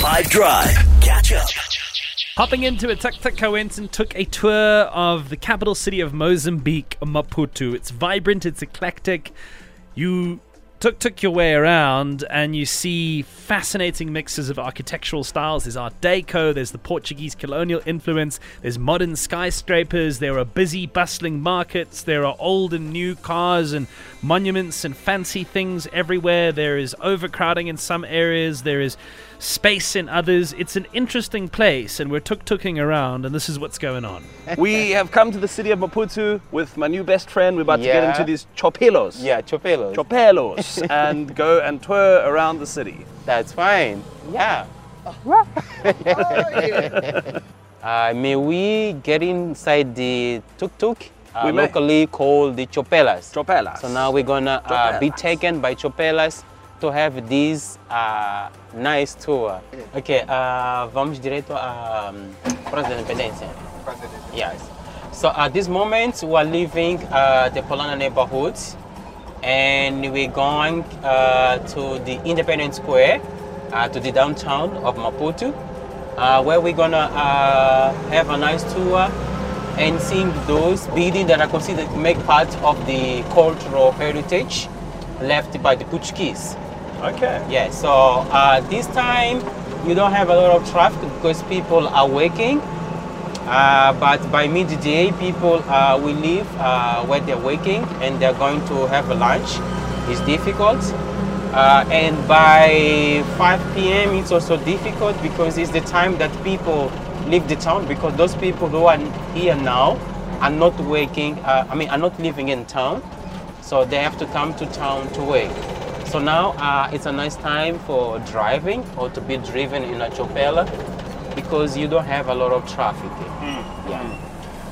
5 Drive. Catch up. Hopping into a tuk tuk Coenton took a tour of the capital city of Mozambique, Maputo. It's vibrant, it's eclectic. You tuk tuk your way around and you see fascinating mixes of architectural styles. There's Art Deco, there's the Portuguese colonial influence, there's modern skyscrapers, there are busy, bustling markets, there are old and new cars and monuments and fancy things everywhere. There is overcrowding in some areas, there is space in others. It's an interesting place, and we're tuk tuking around, and this is what's going on. we have come to the city of Maputo with my new best friend. We're about to get into these chopelos. Yeah, chopelos. Chopelos. and go and tour around the city. That's fine. Yeah. uh, may we get inside the tuk-tuk? Uh, We may. locally called the chopelas. Chopelas. So now we're gonna uh, be taken by chopelas to have this uh, nice tour. Okay, uh, vamos direto à um, Praça da Independência. Yes. So at this moment, we are leaving uh, the Polana neighborhood and we're going uh, to the Independence Square, uh, to the downtown of Maputo, uh, where we're gonna uh, have a nice tour and seeing those buildings that are considered to make part of the cultural heritage left by the Portuguese. Okay. Yeah, so uh, this time you don't have a lot of traffic because people are working. Uh, but by midday, people uh, will leave uh, where they're working and they're going to have a lunch. It's difficult. Uh, and by 5 p.m., it's also difficult because it's the time that people leave the town because those people who are here now are not working, uh, I mean, are not living in town. So they have to come to town to work. So now uh, it's a nice time for driving or to be driven in a chopela because you don't have a lot of traffic. Yeah.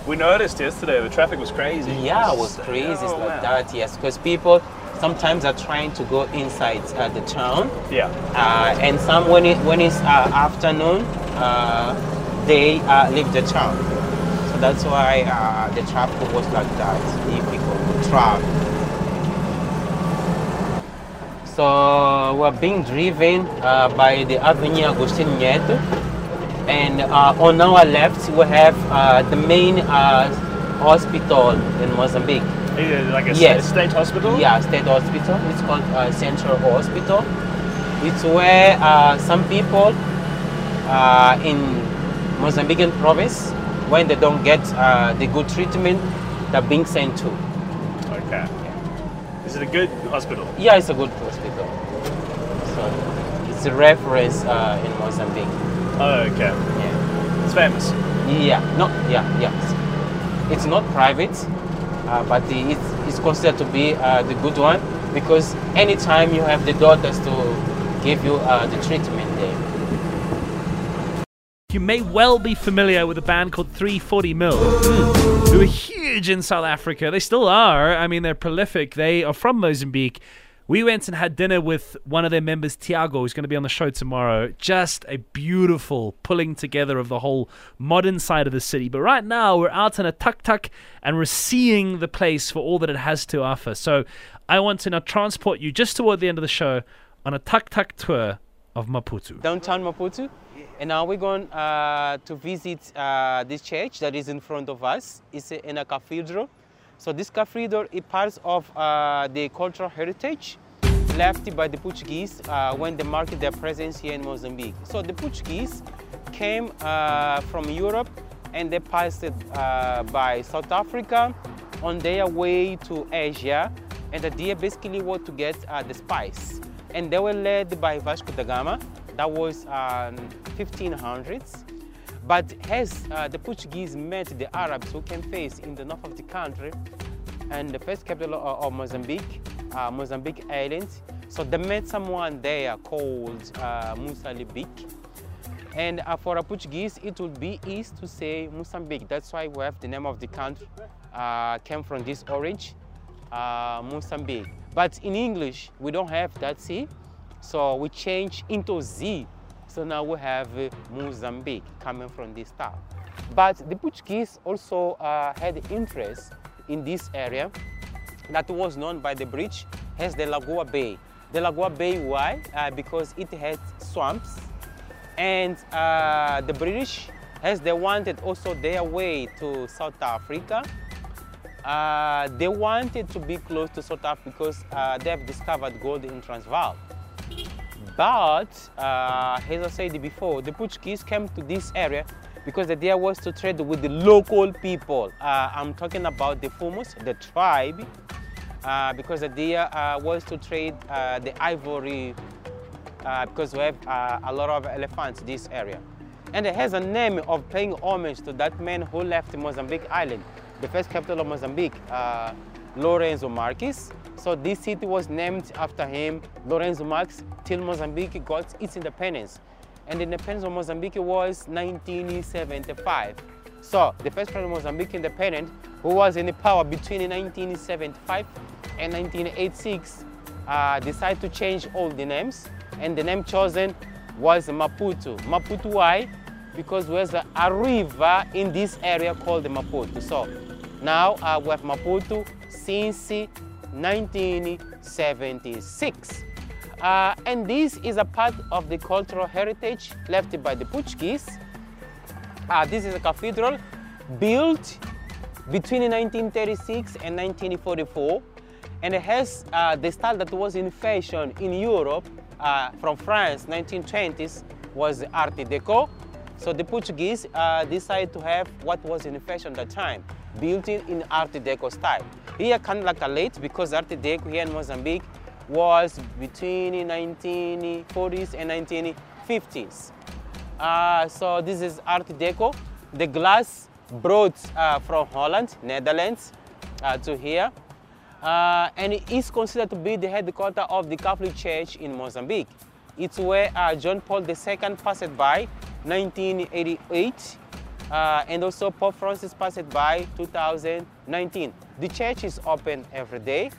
We noticed yesterday the traffic was crazy. Yeah, it was crazy it's Oh, like man. that. Yes, because people sometimes are trying to go inside uh, the town, Yeah. uh, and some when it when it's uh, afternoon, uh, they uh, leave the town. So that's why uh, the traffic was like that, difficult to travel. So we're being driven uh, by the Avenue Agostinho Neto, and uh, on our left we have uh, the main uh, hospital in Mozambique. Yeah, Like a Yes. state hospital? Yeah, state hospital. It's called uh, Central Hospital. It's where uh, some people uh, in Mozambican province, when they don't get uh, the good treatment, they're being sent to. Okay. Is it a good hospital? Yeah, it's a good hospital. So it's a reference uh, in Mozambique. Oh, okay. Yeah. It's famous. Yeah, no, yeah, yes. It's not private, uh, but the, it's, it's considered to be uh, the good one because anytime you have the doctors to give you uh, the treatment there. You may well be familiar with a band called 340 Mil, hmm, who are huge in South Africa. They still are. I mean, they're prolific. They are from Mozambique. We went and had dinner with one of their members, Tiago, who's going to be on the show tomorrow. Just a beautiful pulling together of the whole modern side of the city. But right now, we're out in a tuk tuk and we're seeing the place for all that it has to offer. So I want to now transport you just toward the end of the show on a tuk tuk tour of Maputo. Downtown Maputo. And now we're going uh, to visit uh, this church that is in front of us. It's in a cathedral. So this cathedral is part of uh, the cultural heritage left by the Portuguese uh, when they marked their presence here in Mozambique. So the Portuguese came uh, from Europe and they passed it uh, by South Africa on their way to Asia. And the idea basically was to get uh, the spice. And they were led by Vasco da Gama. That was um, 1500s. But as uh, the Portuguese met the Arabs who came first in the north of the country, and the first capital of, of Mozambique, uh, Mozambique Island, so they met someone there called uh, Musa Libic. And uh, for a Portuguese, it would be easy to say Mozambique. That's why we have the name of the country uh, came from this orange, uh, Mozambique. But in English, we don't have that C, so we change into Z. So now we have uh, Mozambique coming from this town. But the Portuguese also uh, had interest in this area that was known by the British as the Lagoa Bay. The Lagoa Bay, why? Uh, because it had swamps And uh, the British, as they wanted also their way to South Africa, uh, they wanted to be close to South Africa because uh, they have discovered gold in Transvaal. But, uh, as I said before, the Portuguese came to this area because the idea was to trade with the local people. Uh, I'm talking about the Fumos, the tribe, uh, because the idea was to trade the ivory because we have a lot of elephants in this area. And it has a name of paying homage to that man who left Mozambique Island, the first capital of Mozambique, uh, Lourenço Marques. So this city was named after him, Lourenço Marques, till Mozambique got its independence. And the independence of Mozambique was 1975. So the first president of Mozambique independent, who was in power between 1975 and 1986, uh, decided to change all the names. And the name chosen was Maputo. Maputo why? Because there's a, a river in this area called the Maputo. So now uh, we have Maputo since 1976. Uh, and this is a part of the cultural heritage left by the Portuguese. Uh, this is a cathedral built between 1936 and 1944 and it has uh, the style that was in fashion in Europe uh, from France 1920s was Art Deco. So the Portuguese uh, decided to have what was in fashion at the time, built in, Art Deco style. Here kind of like a late because Art Deco here in Mozambique was between 1940s and 1950s. Uh, so this is Art Deco. The glass brought uh, from Holland, Netherlands, uh, to here. Uh, and it is considered to be the headquarters of the Catholic Church in Mozambique. It's where uh, John Paul II passed by 1988 uh, and also Pope Francis passed by 2019. The church is open every day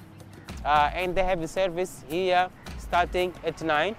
uh, and they have the service here starting at 9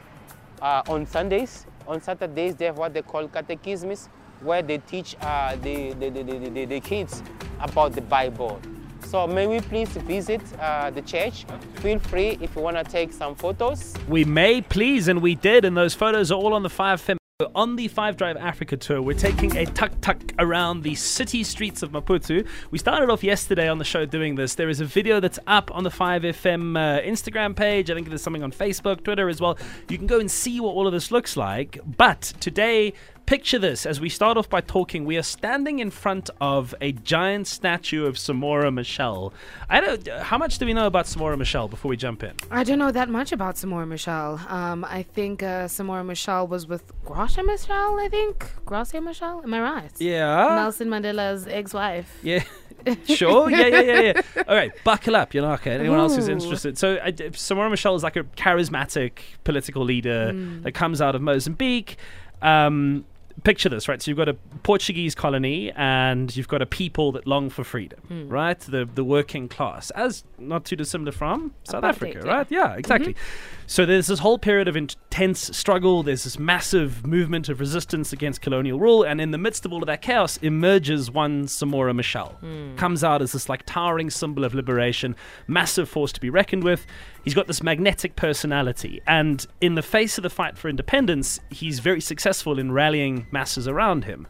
uh, on Sundays. On Saturdays they have what they call catechisms where they teach uh, the, the, the, the, kids about the Bible. So may we please visit uh, the church? Feel free if you want to take some photos. We may please, and we did, and those photos are all on the 5FM. On the Five Drive Africa tour, we're taking a tuk tuk around the city streets of Maputo. We started off yesterday on the show doing this. There is a video that's up on the 5FM uh, Instagram page. I think there's something on Facebook, Twitter as well. You can go and see what all of this looks like. But today, Picture this as we start off by talking. We are standing in front of a giant statue of Samora Machel. I don't. How much do we know about Samora Machel before we jump in? I don't know that much about Samora Machel. Um, I think uh, Samora Machel was with Gracia Machel, I think. Gracia Machel? Am I right? Yeah. Nelson Mandela's ex wife. Yeah. sure. Yeah, yeah, yeah, yeah. All right, buckle up, you know. Okay, anyone else who's interested? So, I, Samora Machel is like a charismatic political leader that comes out of Mozambique. Um, picture this, right? So you've got a Portuguese colony, and you've got a people that long for freedom, hmm. right? The the working class, as not too dissimilar from South Africa, yeah. right? Yeah, exactly. Mm-hmm. So there's this whole period of intense struggle. There's this massive movement of resistance against colonial rule, and in the midst of all of that chaos, emerges one Samora Machel. Hmm. Comes out as this like towering symbol of liberation, massive force to be reckoned with. He's got this magnetic personality, and in the face of the fight for independence, he's very successful in rallying masses around him.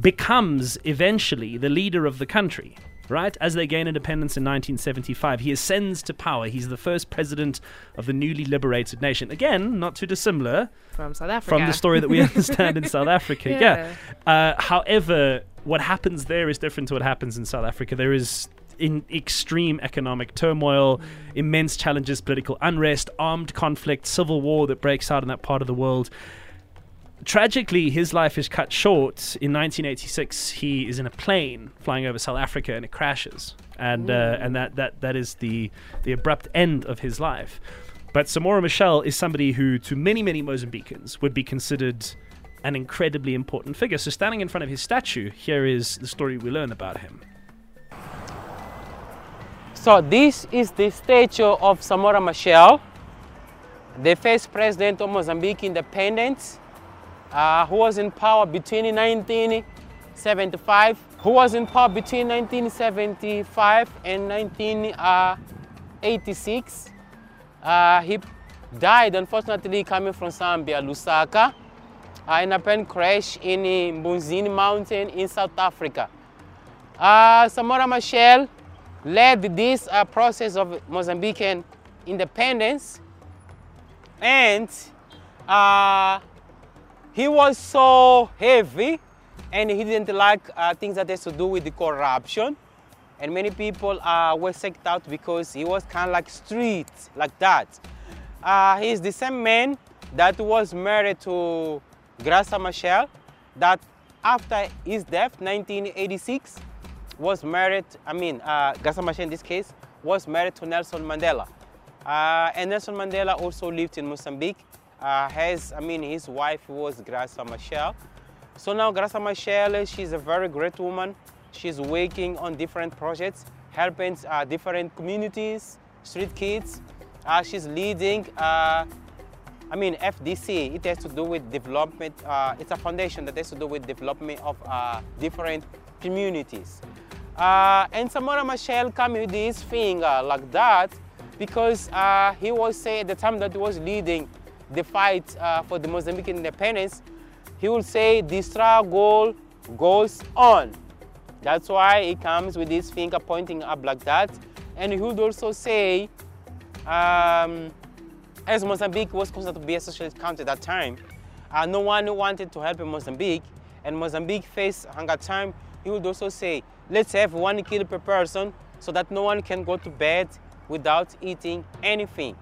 Becomes eventually the leader of the country right? As they gain independence in 1975, he ascends to power. He's the first president of the newly liberated nation. Again, not too dissimilar From South Africa. from the story that we understand in South Africa. Yeah. Uh, however, what happens there is different to what happens in South Africa. There is in extreme economic turmoil, immense challenges, political unrest, armed conflict, civil war that breaks out in that part of the world. Tragically, his life is cut short. In 1986, he is in a plane flying over South Africa and it crashes, and uh, and that, that that is the the abrupt end of his life. But Samora Machel is somebody who, to many many Mozambicans, would be considered an incredibly important figure. So, standing in front of his statue, here is the story we learn about him. So this is the statue of Samora Machel, the first president of Mozambique independence, uh, who was in power between 1975, who was in power between 1975 and 1986. Uh, he died, unfortunately, coming from Zambia, Lusaka. uh, in a plane crash in Mbuzini Mountain in South Africa. Uh, Samora Machel led this uh, process of Mozambican independence. And uh, he was so heavy and he didn't like uh, things that has to do with the corruption. And many people uh, were sacked out because he was kind of like street like that. Uh, he's the same man that was married to Graça Machel that after his death 1986 was married I mean uh, Graça Machel in this case was married to Nelson Mandela uh, and Nelson Mandela also lived in Mozambique uh, has, I mean, his wife was Graça Machel. So now Graça Machel, she's a very great woman. She's working on different projects, helping uh, different communities, street kids. Uh, she's leading, uh, I mean, FDC. It has to do with development. Uh, it's a foundation that has to do with development of uh, different communities. And Samora Machel came with his finger like that because he was saying at the time that he was leading the fight uh, for the Mozambican independence, he would say the struggle goes on. That's why he comes with his finger pointing up like that. And he would also say, um, as Mozambique was considered to be a socialist country at that time, uh, no one wanted to help Mozambique, and Mozambique faced hunger time, he would also say, let's have one kill per person so that no one can go to bed without eating anything.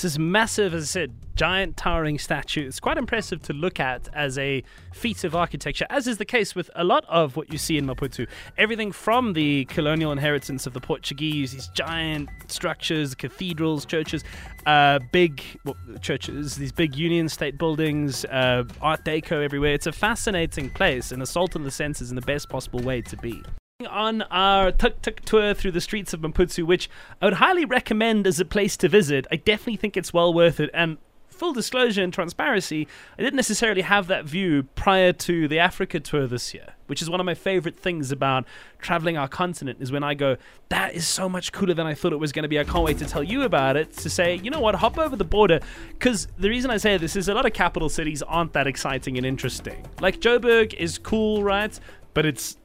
It's this massive, as I said, giant towering statue. It's quite impressive to look at as a feat of architecture, as is the case with a lot of what you see in Maputo. Everything from the colonial inheritance of the Portuguese, these giant structures, cathedrals, churches, uh, big well, churches, these big Union State buildings, uh, Art Deco everywhere. It's a fascinating place, and Assault on the Senses in the best possible way to be on our tuk tuk tour through the streets of Maputo, which I would highly recommend as a place to visit. I definitely think it's well worth it. And full disclosure and transparency, I didn't necessarily have that view prior to the Africa tour this year, which is one of my favorite things about traveling our continent is when I go, that is so much cooler than I thought it was going to be. I can't wait to tell you about it. To say, you know what, hop over the border. Because the reason I say this is a lot of capital cities aren't that exciting and interesting. Like Joburg is cool, right? But it's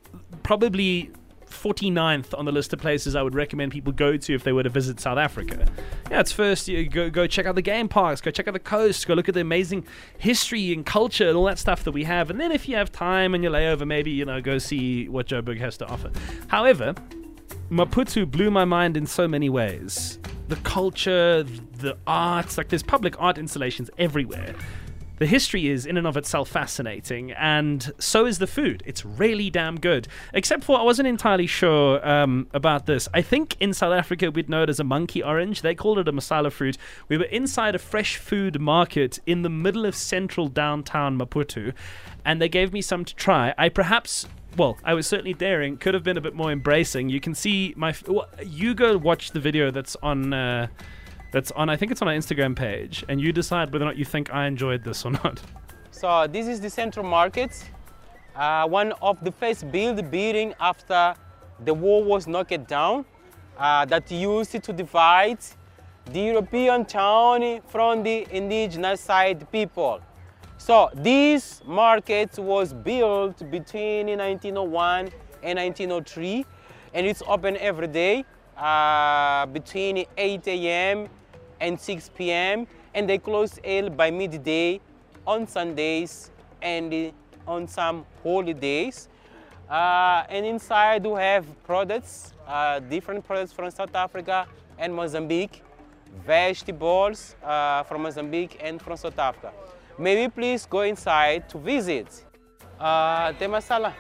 probably 49th on the list of places I would recommend people go to if they were to visit South Africa. Yeah, it's first you go go check out the game parks, go check out the coast, go look at the amazing history and culture and all that stuff that we have. And then if you have time and you lay over, maybe you know go see what Joburg has to offer. However, Maputo blew my mind in so many ways. The culture, the arts, like there's public art installations everywhere. The history is, in and of itself, fascinating, and so is the food. It's really damn good. Except for I wasn't entirely sure um, about this. I think in South Africa we'd know it as a monkey orange. They called it a masala fruit. We were inside a fresh food market in the middle of central downtown Maputo, and they gave me some to try. I perhaps well, I was certainly daring. Could have been a bit more embracing. You can see my. Well, you go watch the video that's on. Uh, that's on. I think it's on our Instagram page, and you decide whether or not you think I enjoyed this or not. So this is the central market, uh, one of the first build building after the wall was knocked down, uh, that used to divide the European town from the indigenous side people. So this market was built between 1901 and 1903, and it's open every day uh, between 8 a.m and 6 p.m. and they close early by midday on Sundays and on some holidays. Uh, and inside we have products, uh, different products from South Africa and Mozambique, vegetables uh, from Mozambique and from South Africa. May we please go inside to visit uh, the masala.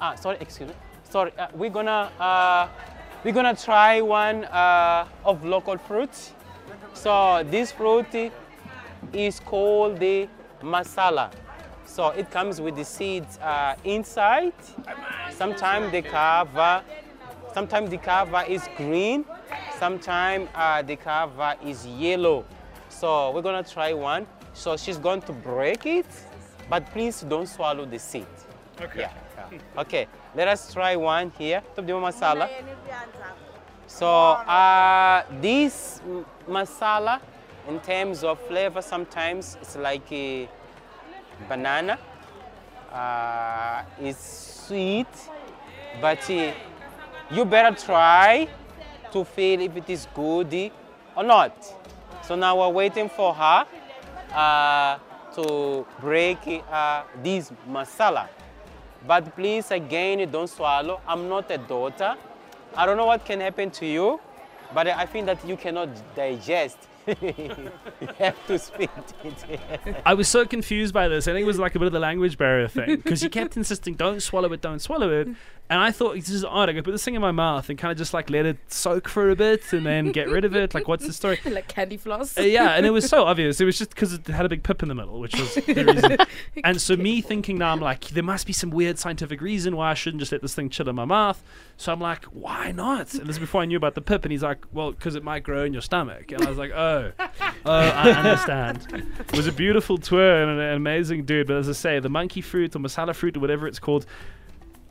Ah, sorry, excuse me. Sorry, uh, we're gonna uh, we're gonna try one uh, of local fruits. So this fruit is called the masala. So it comes with the seeds uh, inside. Sometimes the cover, sometimes the cover is green. Sometimes uh, the cover is yellow. So we're gonna try one. So she's going to break it, but please don't swallow the seed. Okay. Yeah. yeah. Okay. Let us try one here. Top the masala. So uh, this masala, in terms of flavor, sometimes it's like a banana. Uh, it's sweet, but uh, you better try to feel if it is good or not. So now we're waiting for her uh, to break uh, this masala. But please, again, don't swallow. I'm not a daughter. I don't know what can happen to you, but I think that you cannot digest. you have to spit it. I was so confused by this. I think it was like a bit of the language barrier thing because you kept insisting, "Don't swallow it, don't swallow it," and I thought this is odd. I could put this thing in my mouth and kind of just like let it soak for a bit and then get rid of it. Like, what's the story? like candy floss. Uh, yeah, and it was so obvious. It was just because it had a big pip in the middle, which was the reason. And so me thinking now, I'm like, there must be some weird scientific reason why I shouldn't just let this thing chill in my mouth. So I'm like, why not? And this is before I knew about the pip, and he's like, well, because it might grow in your stomach. And I was like, oh, oh, I understand. It was a beautiful tour and an, an amazing dude, but as I say, the monkey fruit or masala fruit or whatever it's called,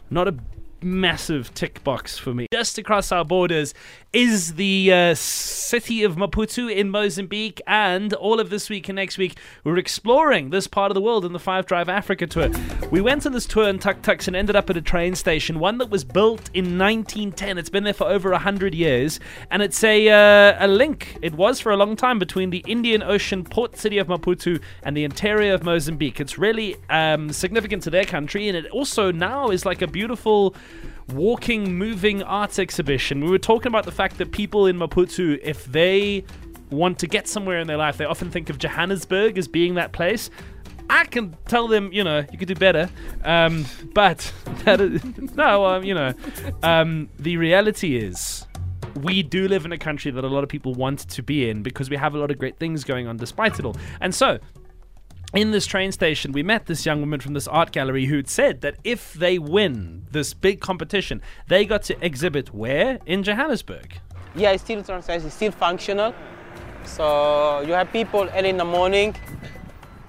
not a massive tick box for me. Just across our borders is the uh, city of Maputo in Mozambique, and all of this week and next week we're exploring this part of the world in the Five Drive Africa tour. We went on this tour in tuk tuks and ended up at a train station, one that was built in 1910. It's been there for over 100 years, and it's a, uh, a link, it was for a long time, between the Indian Ocean port city of Maputo and the interior of Mozambique. It's really um, significant to their country, and it also now is like a beautiful walking, moving arts exhibition. We were talking about the fact that people in Maputo, if they want to get somewhere in their life, they often think of Johannesburg as being that place. I can tell them, you know, you could do better. Um, but no, um, you know, um, the reality is we do live in a country that a lot of people want to be in because we have a lot of great things going on despite it all. And so, in this train station, we met this young woman from this art gallery who'd said that if they win this big competition, they got to exhibit where? In Johannesburg. Yeah, it's still transparent, it's still functional. So you have people early in the morning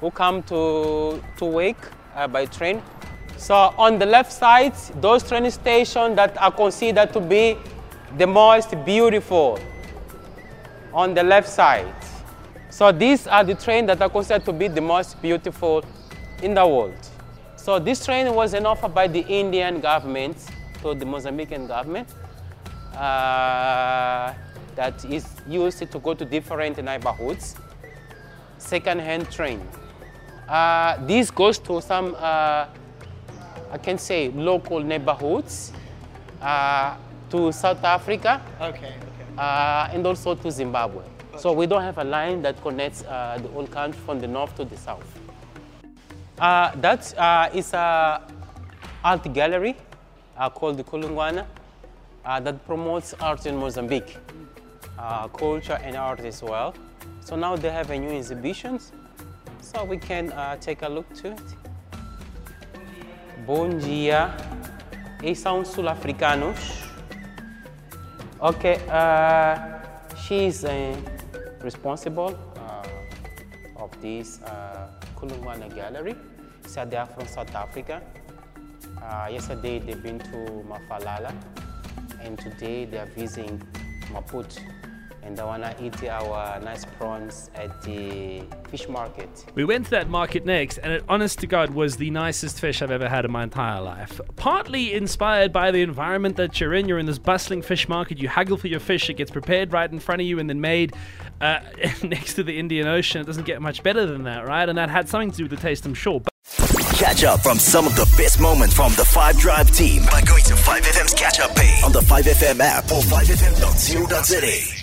who come to, to work uh, by train. So on the left side, those train stations that are considered to be the most beautiful on the left side. So these are the trains that are considered to be the most beautiful in the world. So this train was an offer by the Indian government to the Mozambican government uh, that is used to go to different neighborhoods. Second-hand train. Uh, this goes to some, uh, I can say, local neighborhoods, uh, to South Africa, Okay, okay. uh, and also to Zimbabwe. So we don't have a line that connects uh, the whole country from the north to the south. Uh, that uh, is art gallery uh, called the Kulungwana uh, that promotes art in Mozambique, uh, culture and art as well. So now they have a new exhibitions, so we can take a look to it. Bom dia, eles são sul-africanos. Okay, she's uh, responsible uh, of this uh, Kulungwana gallery. So they are from South Africa. Uh, yesterday they've been to Mafalala, and today they are visiting Maputo. And they wanna eat our nice prawns at the fish market. We went to that market next, and it, honest to God, was the nicest fish I've ever had in my entire life. Partly inspired by the environment that you're in. You're in this bustling fish market. You haggle for your fish. It gets prepared right in front of you and then made uh, next to the Indian Ocean. It doesn't get much better than that, right? And that had something to do with the taste, I'm sure. But Catch up from some of the best moments from the 5 Drive team by going to 5FM's catch up page on the 5FM app or 5FM.co.za.